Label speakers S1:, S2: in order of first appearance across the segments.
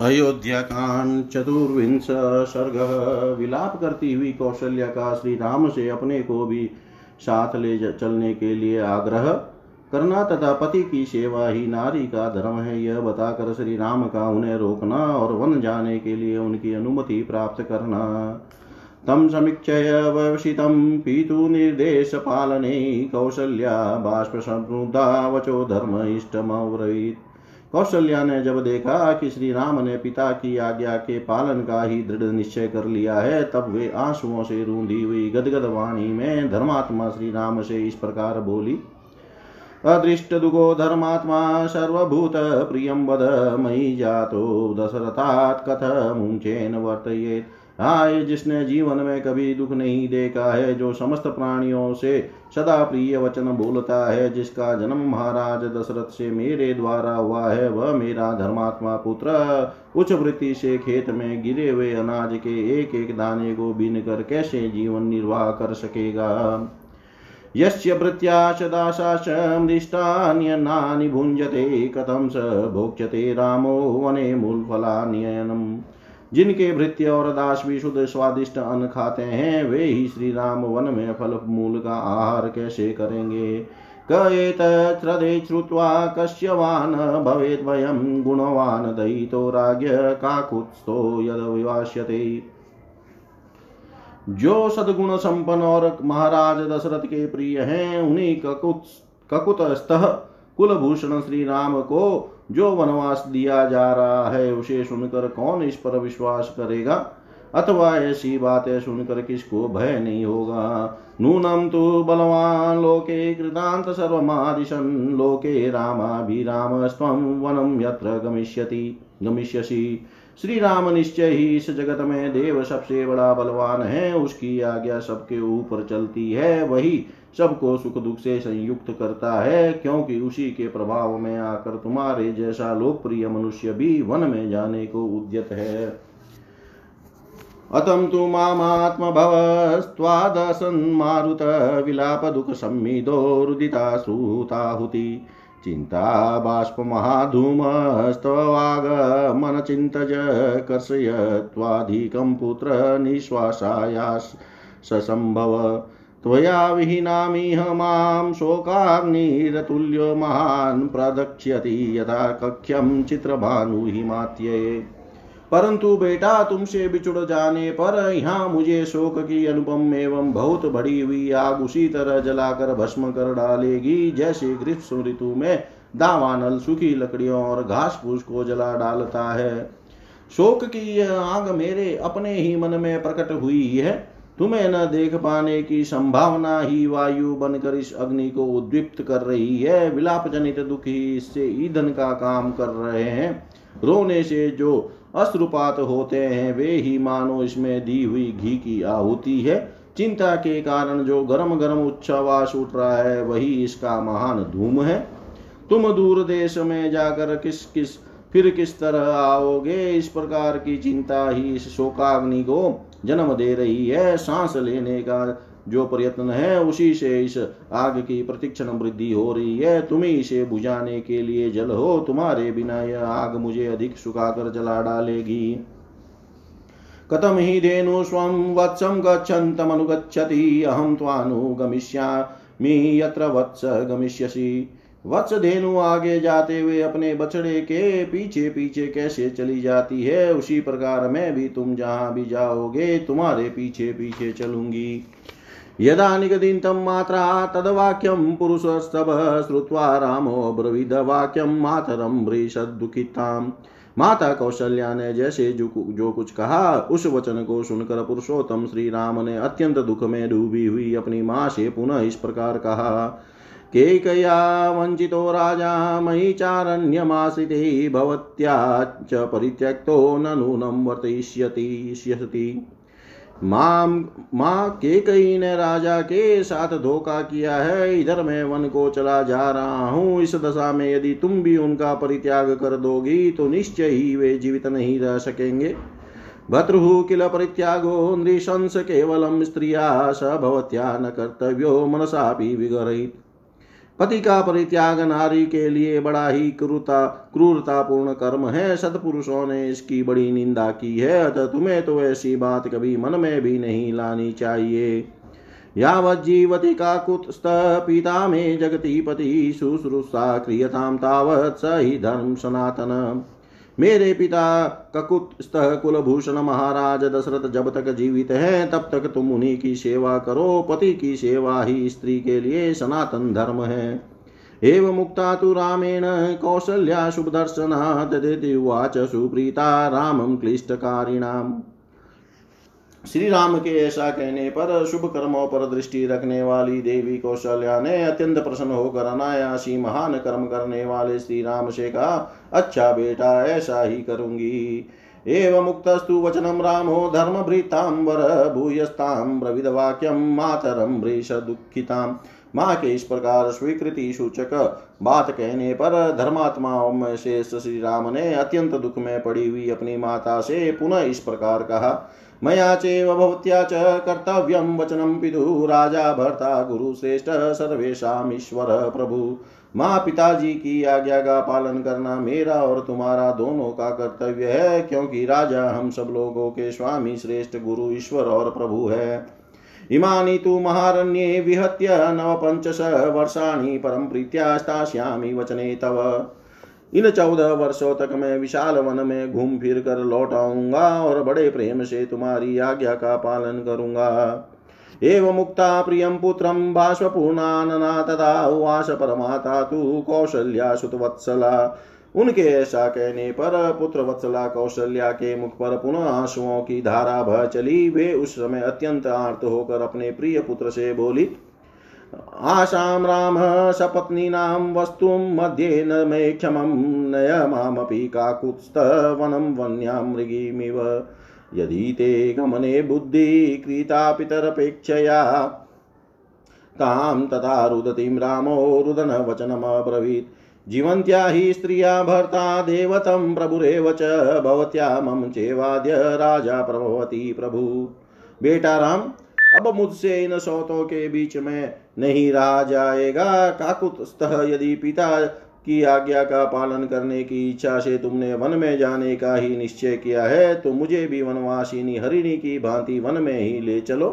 S1: अयोध्याकांड चतुर्विंश सर्ग। विलाप करती हुई कौशल्या का श्री राम से अपने को भी साथ ले चलने के लिए आग्रह करना तथा पति की सेवा ही नारी का धर्म है। यह बताकर श्री राम का उन्हें रोकना और वन जाने के लिए उनकी अनुमति प्राप्त करना। तम समीक्षय वशितं पीतुनिर्देशपालने कौसल्या बाष्पसमृद्धा वचो धर्म इष्टमव्रवीत् कौशल्या ने जब देखा कि श्री राम ने पिता की आज्ञा के पालन का ही दृढ़ निश्चय कर लिया है, तब वे आंसुओं से रूंधी हुई गदगद वाणी में धर्मात्मा श्री राम से इस प्रकार बोली, अदृष्ट दुगो धर्मात्मा सर्वभूत प्रियं वद मयि जातो दशरथात् कथमुचेन वर्तयेत्। हाय जिसने जीवन में कभी दुख नहीं देखा है, जो समस्त प्राणियों से सदा प्रिय वचन बोलता है, जिसका जन्म महाराज दशरथ से मेरे द्वारा हुआ है, वह मेरा धर्मात्मा पुत्र। उच्च वृत्ति से खेत में गिरे हुए अनाज के एक एक दाने को बीन कर कैसे जीवन निर्वाह कर सकेगा? यस्य भृत्याश दाशाश मृष्टान्यन्नानि भुञ्जते, कथं स भोक्ष्यते रामो, वने मूलफलान्यनम् जिनके भृत्य और दास भी शुद्ध स्वादिष्ट अन्न खाते हैं, वे ही श्री राम वन में फल मूल का आहार कैसे करेंगे? कएतच्छ्रदे श्रुत्वा कश्यवान् भवेद्वयं गुणवान्, दयितो राज्ञ यद विवास्यते। जो सदगुण संपन्न और महाराज दशरथ के प्रिय हैं, उन्हीं ककुत ककुतस्थः कुलभूषण श्री राम को जो वनवास दिया जा रहा है, उसे सुनकर कौन इस पर विश्वास करेगा? अथवा ऐसी बातें सुनकर किसको भय नहीं होगा? नूनम तो बलवान, लोके कृतांत सर्वमादिशन लोके रामाभिरामस्त्वं वनम यत्र गमिष्यति, गमिष्यसि। श्री राम निश्चय ही इस जगत में देव सबसे बड़ा बलवान है, उसकी आज्ञा सबके ऊपर चलती है, वही सबको सुख दुख से संयुक्त करता है, क्योंकि उसी के प्रभाव में आकर तुम्हारे जैसा लोकप्रिय मनुष्य भी वन में जाने को उद्यत है। अतम तु मामात्मभवस्त्वादसन्मारुत विलापदुःखसंमिदो रुदिता श्रुताहुति चिन्ता पुत्र निःश्वासाया ससम्भव त्वया विहीनामिह माँ शोकाग्निरतुल्यो महान् प्रदक्ष्यति यथा कक्ष्यं चित्रभानुहिमात्यये परंतु बेटा, तुमसे बिछुड़ जाने पर यहाँ मुझे शोक की अनुपम एवं बहुत बड़ी हुई आग उसी तरह जलाकर भस्म कर डालेगी, जैसे ग्रीष्म ऋतु में दावानल सूखी लकड़ियों और घास फूस को जला डालता है। शोक की यह आग मेरे अपने ही मन में प्रकट हुई है। तुम्हें न देख पाने की संभावना ही वायु बनकर इस अग्नि को उद्दीप्त कर रही है। विलाप जनित दुख इससे ईंधन का काम कर रहे हैं। रोने से जो अश्रुपात होते हैं, वे ही मानो इसमें दी हुई घी की आहुति है। चिंता के कारण जो गरम गरम उच्छावास उठ रहा है, वही इसका महान धूम है। तुम दूर देश में जाकर किस किस फिर किस तरह आओगे? इस प्रकार की चिंता ही इस शोकाग्नि को जन्म दे रही है, सांस लेने का जो प्रयत्न है, उसी से इस आग की प्रतिक्षण वृद्धि हो रही है। तुम ही इसे बुझाने के लिए जल हो, तुम्हारे बिना यह आग मुझे अधिक सुखाकर जला डालेगी। कथम ही धेनु स्वं वत्सं गच्छन्तमनुगच्छति, अहं त्वानुगमिष्यामि यत्र वत्स गमिष्यसि। वत्स धेनु आगे जाते हुए अपने बछड़े के पीछे पीछे कैसे चली जाती है, उसी प्रकार मैं भी तुम जहाँ भी जाओगे, तुम्हारे पीछे पीछे चलूँगी। यदा निगदितं मात्रा तद्वाक्यं पुरुषस्तव श्रुत्वा रामो ब्रवीदवाक्यं मातरं वृषदुखिताम् माता कौशल्या ने जैसे जो जो कुछ कहा, उस वचन को सुनकर पुरुषोत्तम श्री राम ने अत्यंत दुख में डूबी हुई अपनी माँ से पुनः इस प्रकार कहा केकया वञ्चितो राजा मयि चारण्यमाश्रिते भवत्या च परित्यक्तो न नूनं वर्तयिष्यति माम माँ केकई ने राजा के साथ धोखा किया है, इधर मैं वन को चला जा रहा हूँ। इस दशा में यदि तुम भी उनका परित्याग कर दोगी तो निश्चय ही वे जीवित नहीं रह सकेंगे। भद्रुः किल परित्यागो नृशंस केवलं स्त्रिया स न कर्तव्यो मनसापि विगरयित्। पति का परित्याग नारी के लिए बड़ा ही क्रूरता, क्रूरतापूर्ण कर्म है। सतपुरुषों ने इसकी बड़ी निंदा की है। अतः तुम्हें तो ऐसी बात कभी मन में भी नहीं लानी चाहिए। यावज्जीवति काकुत्स्थ पिता मे जगति पति शुश्रूषा क्रियताम तावत् स हि धर्म सनातन। मेरे पिता ककुत कुलभूषण महाराज दशरथ जब तक जीवित है, तब तक तुम उन्हीं की सेवा करो। पति की सेवा ही स्त्री के लिए सनातन धर्म है। एव मुक्ता तु रामेण कौसल्या शुभदर्शना तदेति उवाच सुप्रीता रामं क्लिष्टकारिणाम्। श्री राम के ऐसा कहने पर शुभ कर्मों पर दृष्टि रखने वाली देवी कौशल्या ने अत्यंत प्रसन्न होकर अनायासी महान कर्म करने वाले श्री राम से कहा अच्छा बेटा, ऐसा ही करूँगी। एव मुक्तस्तु वचनम रामो ब्रविद वाक्यम मातरम वृष दुखिताम माँ के इस प्रकार स्वीकृति सूचक बात कहने पर धर्मात्माओं में शेष श्री राम ने अत्यंत दुख में पड़ी हुई अपनी माता से पुनः इस प्रकार कहा मया चैव भवत्या च कर्तव्यं वचनं राजा, भर्ता गुरुश्रेष्ठ सर्वेशामीश्वर प्रभु। माँ पिताजी की आज्ञा का पालन करना मेरा और तुम्हारा दोनों का कर्तव्य है, क्योंकि राजा हम सब लोगों के स्वामी, श्रेष्ठ, गुरु, ईश्वर और प्रभु है। इमानी तु महारण्ये विहत्य नवपञ्चश वर्षाणि परं प्रीत्या वचने तव। इन चौदह वर्षों तक मैं विशाल वन में घूम फिर कर लौट आऊँगा और बड़े प्रेम से तुम्हारी आज्ञा का पालन करूँगा। एव मुक्ता प्रियं पुत्रं बाष्पूर्णानना तदा उवास परमाता तु कौशल्या सुतवत्सला। उनके ऐसा कहने पर पुत्र वत्सला कौशल्या के मुख पर पुनः आंसुओं की धारा बह चली। वे उस समय अत्यंत आर्त होकर अपने प्रिय पुत्र से बोली आशां रामः सपत्नीनां वस्तुं मध्ये न मे क्षमं नय मामपि काकुत्स्थवनं वन्यां मृगीमिव। यदि ते गमने बुद्धिकृता पितरपेक्षया तां तथा रुदतीं रामो रुदनवचनमब्रवीत्। जीवन्त्या हि स्त्रिया भर्ता देवतं प्रभुरेव च भवत्या मम चेवाद्य राजा प्रभवती प्रभु। बेटा राम अब मुझसे इन सौतों के बीच में नहीं रहा जाएगा। काकुतस्तः यदि पिता की आज्ञा का पालन करने की इच्छा से तुमने वन में जाने का ही निश्चय किया है तो मुझे भी वनवासिनी हरिणी की भांति वन में ही ले चलो।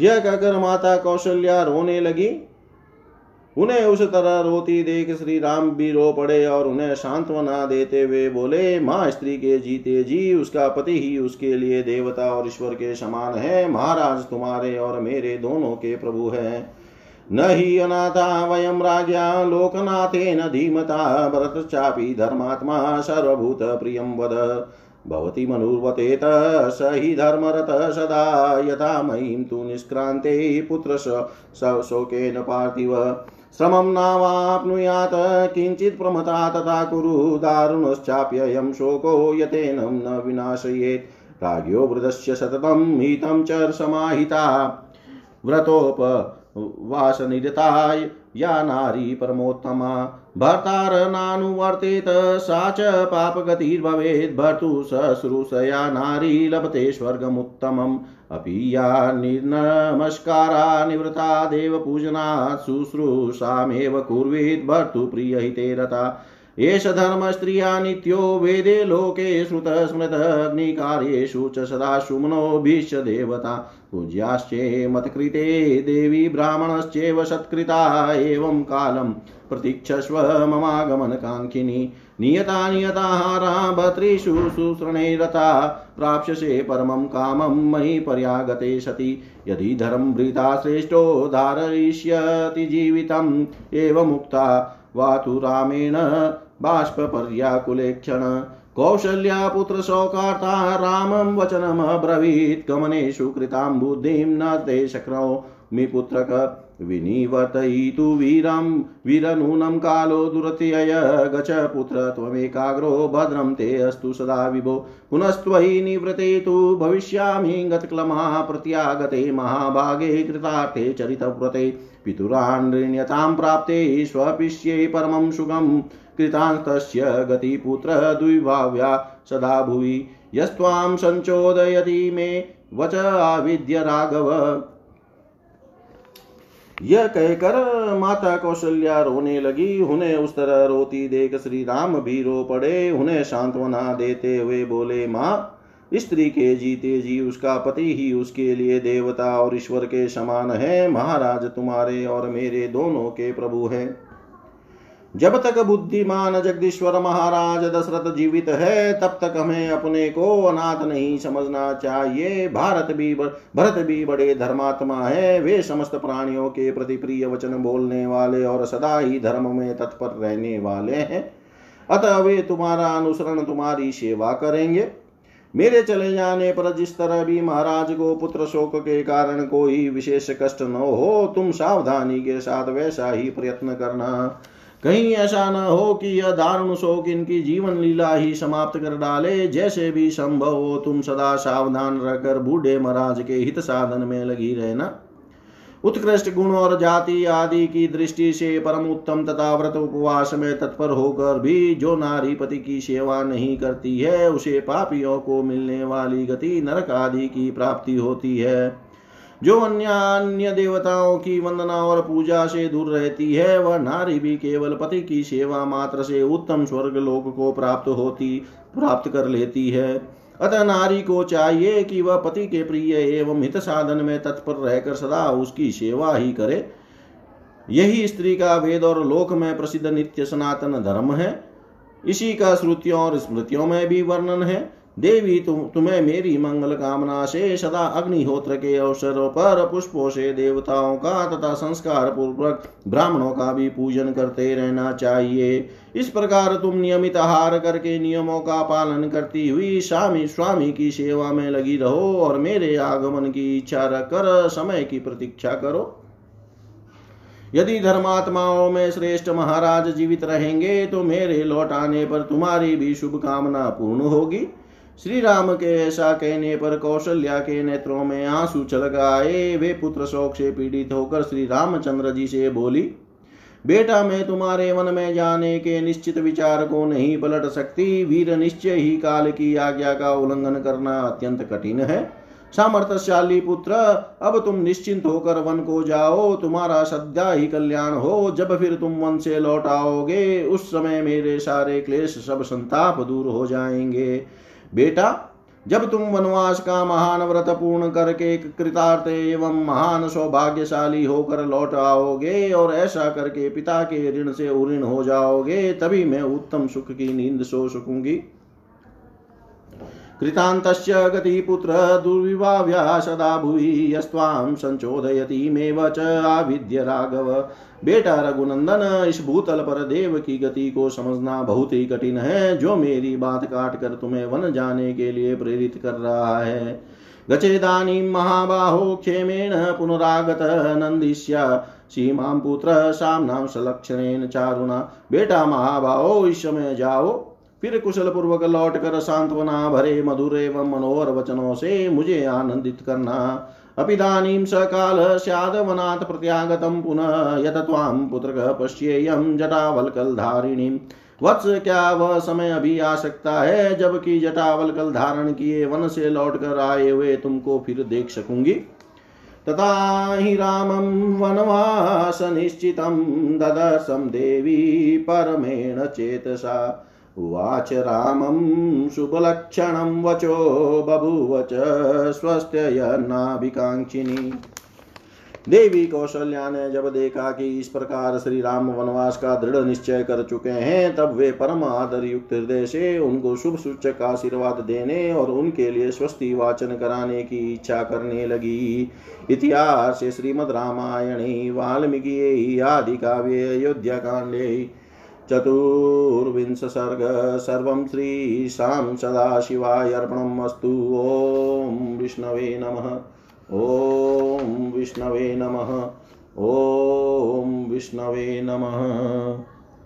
S1: यह कहकर माता कौशल्या रोने लगी। उन्हें उस तरह रोती देख श्री राम भी रो पड़े और उन्हें सांत्वना देते हुए बोले, माँ स्त्री के जीते जी, उसका पति ही उसके लिए देवता और ईश्वर के समान है। महाराज तुम्हारे और मेरे दोनों के प्रभु है। न ही अनाथा वयम राज्ञा लोकनाथेन धीमता, भरत चापी धर्मात्मा, सर्वभूत प्रियम वद। भवति मनुर्वतेत स हि धर्मरत सदा यथा मयीं तु निष्क्रान्ते पुत्र शोकेन पार्थिव। श्रमं नावाप्नुयात् किञ्चित् प्रमता तथा कुरु, दारुणश्चाप्ययं शोको यतेनं न विनाशयेत्। राज्ञो वृदस्य सततं, हितं च समाहिता व्रतोपवासनिरता या नारी परमोत्तमा। भर्तारनानुवर्तेत सा च पापगतिर्भवेत् भर्तु शुश्रूषया नारी लभते स्वर्गमुत्तमम्। अपि या निर्नमस्कारा निवृता देवपूजनात्, शुश्रूषामेव कुर्वीत् भर्तुप्रियहिते रता। एष धर्मस्त्रिया नित्यो वेदे लोके श्रुतस्मृतग्निकार्येषु च सदा सुमनोभिश्च देवता। पूज्याश्चे मत्कृते देवी ब्राह्मणश्चैव सत्कृता एवं कालं प्रतीक्षस्व ममागमनकाङ्क्षिनी नियता नियताहारा भर्तृषु शुश्रणे रता प्राप्स्यसे परमं कामं मयि पर्यागते सति। यदि धर्मभृता श्रेष्ठो धारयिष्यति जीवितम् एवमुक्ता। वातु रामेण बाष्पर्याकुलेक्षण कौशल्या पुत्रशोकार्ता रामं वचनमब्रवीत्। गमनेषु कृतां बुद्धिं न ते शक्नोमि पुत्रक विनिवर्तयितु वीरं। वीरनूनं कालो दुरत्यय गच पुत्र त्वमेकाग्रो भद्रं ते अस्तु सदा विभो। पुनस्त्वयि निवृते तु भविष्यामि गतक्लमः प्रत्यागते महाभागे कृतार्थे चरितव्रते। पितुराण्यतां प्राप्ते स्वपिष्ये परमं सुगं कृतान्तस्य गतिपुत्र द्विभाव्या सदा भुवि। यस्त्वां सञ्चोदयति मे वच आविद्य राघव। यह कहकर माता कौशल्या रोने लगी। उन्हें उस तरह रोती देख श्री राम भी रो पड़े। उन्हें सांत्वना देते हुए बोले, माँ, स्त्री के जीते जी उसका पति ही उसके लिए देवता और ईश्वर के समान है। महाराज तुम्हारे और मेरे दोनों के प्रभु हैं। जब तक बुद्धिमान जगदीश्वर महाराज दशरथ जीवित है, तब तक हमें अपने को अनाथ नहीं समझना चाहिए। भारत भी भरत भी बड़े धर्मात्मा है। वे समस्त प्राणियों के प्रति प्रिय वचन बोलने वाले और सदा ही धर्म में तत्पर रहने वाले हैं। अतः वे तुम्हारा अनुसरण, तुम्हारी सेवा करेंगे। मेरे चले जाने पर जिस तरह भी महाराज को पुत्र शोक के कारण कोई विशेष कष्ट न हो, तुम सावधानी के साथ वैसा ही प्रयत्न करना। कहीं ऐसा न हो कि यह दारुण शोक इनकी जीवन लीला ही समाप्त कर डाले। जैसे भी संभव हो, तुम सदा सावधान रहकर बूढ़े महाराज के हित साधन में लगी रहना। उत्कृष्ट गुण और जाति आदि की दृष्टि से परम उत्तम तथा व्रत उपवास में तत्पर होकर भी जो नारी पति की सेवा नहीं करती है, उसे पापियों को मिलने वाली गति नरक आदि की प्राप्ति होती है। जो अन्य अन्य देवताओं की वंदना और पूजा से दूर रहती है, वह नारी भी केवल पति की सेवा मात्र से उत्तम स्वर्ग लोक को प्राप्त होती, प्राप्त कर लेती है। अतः नारी को चाहिए कि वह पति के प्रिय एवं हित साधन में तत्पर रहकर सदा उसकी सेवा ही करे। यही स्त्री का वेद और लोक में प्रसिद्ध नित्य सनातन धर्म है। इसी का श्रुतियों और स्मृतियों में भी वर्णन है। देवी तुम, तुम्हें मेरी मंगल कामना से सदा अग्निहोत्र के अवसरों पर पुष्पों से देवताओं का तथा संस्कार पूर्वक ब्राह्मणों का भी पूजन करते रहना चाहिए। इस प्रकार तुम नियमित आहार करके नियमों का पालन करती हुई स्वामी स्वामी की सेवा में लगी रहो और मेरे आगमन की इच्छा रखकर समय की प्रतीक्षा करो। यदि धर्मात्माओं में श्रेष्ठ महाराज जीवित रहेंगे तो मेरे लौट आने पर तुम्हारी भी शुभकामना पूर्ण होगी। श्री राम के ऐसा कहने पर कौशल्या के नेत्रों में आँसू छलक आए। वे पुत्र शोक से पीड़ित होकर श्री रामचंद्र जी से बोली, बेटा, मैं तुम्हारे वन में जाने के निश्चित विचार को नहीं पलट सकती। वीर निश्चय ही काल की आज्ञा का उल्लंघन करना अत्यंत कठिन है। सामर्थ्यशाली पुत्र, अब तुम निश्चिंत होकर वन को जाओ। तुम्हारा सद्या ही कल्याण हो। जब फिर तुम वन से लौट आओगे, उस समय मेरे सारे क्लेश सब संताप दूर हो जाएँगे। बेटा, जब तुम वनवास का महान व्रत पूर्ण करके कृतार्थ एवं महान सौभाग्यशाली होकर लौट आओगे और ऐसा करके पिता के ऋण से उऋण हो जाओगे, तभी मैं उत्तम सुख की नींद सो सकूँगी। कृतान्तस्य गतिपुत्र दुर्विभाव्या सदा भुवि यस्त्वां संचोदयतीमेव च आविद्य राघव। बेटा रघुनंदन, इस भूतल पर देव की गति को समझना बहुत ही कठिन है, जो मेरी बात काट कर तुम्हें वन जाने के लिए प्रेरित कर रहा है। गचेदानी महाबाहो क्षेमेण पुनरागत नंदिष्या, सीमा पुत्र सामना सलक्षणेन चारुणा। बेटा महाबाहो, इस समय जाओ। फिर कुशल पूर्वक लौट कर सांत्वना भरे मधुर एवं मनोहर वचनों से मुझे आनंदित करना। अपिदानीं सकाल स्यादवनात् प्रत्यागतं पुनः यत त्वां पुत्रः पश्येयं जटावल्कलधारिणीं। वत्स क्या वह समय अभी आ सकता है, जबकि जटावल्कल धारण किए वन से लौट कर आए हुए तुमको फिर देख सकूँगी। तथा हि रामं वनवासनिश्चितं ददर्शं देवी परमेण चेतसा। उवाच रामं शुभलक्षणं वचो बभूव च स्वस्त्ययन्नाभिकाङ्क्षिणी देवी कौशल्या ने जब देखा कि इस प्रकार श्री राम वनवास का दृढ़ निश्चय कर चुके हैं, तब वे परम आदर युक्त हृदय से उनको शुभ सूचक आशीर्वाद देने और उनके लिए स्वस्ति वाचन कराने की इच्छा करने लगी। इतिहास श्रीमद रामायणे, वाल्मीकि, आदि काव्ये, अयोध्या कांडे चतुर्विंशसर्ग सर्वं श्रीशां सदाशिवाय अर्पणम् ॐ विष्णवे नमः। ॐ विष्णवे नमः। ॐ विष्णवे नमः।